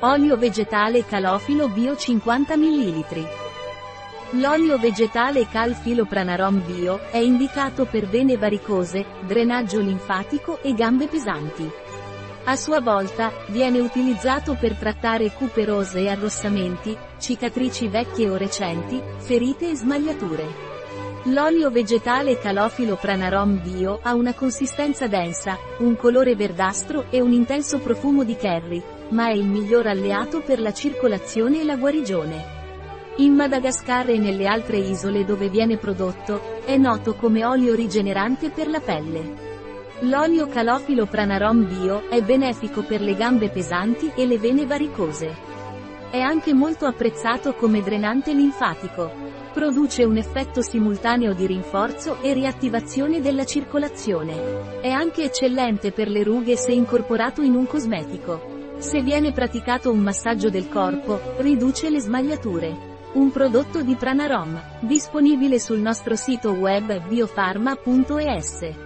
Olio vegetale calofilo bio 50 ml. L'olio vegetale Calfilopranarom bio è indicato per vene varicose, drenaggio linfatico e gambe pesanti. A sua volta, viene utilizzato per trattare cuperose e arrossamenti, cicatrici vecchie o recenti, ferite e smagliature. L'olio vegetale Calofilo Pranarom Bio ha una consistenza densa, un colore verdastro e un intenso profumo di curry, ma è il miglior alleato per la circolazione e la guarigione. In Madagascar e nelle altre isole dove viene prodotto, è noto come olio rigenerante per la pelle. L'olio Calofilo Pranarom Bio è benefico per le gambe pesanti e le vene varicose. È anche molto apprezzato come drenante linfatico, Produce un effetto simultaneo di rinforzo e riattivazione della circolazione. È anche eccellente per le rughe se incorporato in un cosmetico. Se viene praticato un massaggio del corpo, riduce le smagliature. Un prodotto di Pranarom, disponibile sul nostro sito web biofarma.es.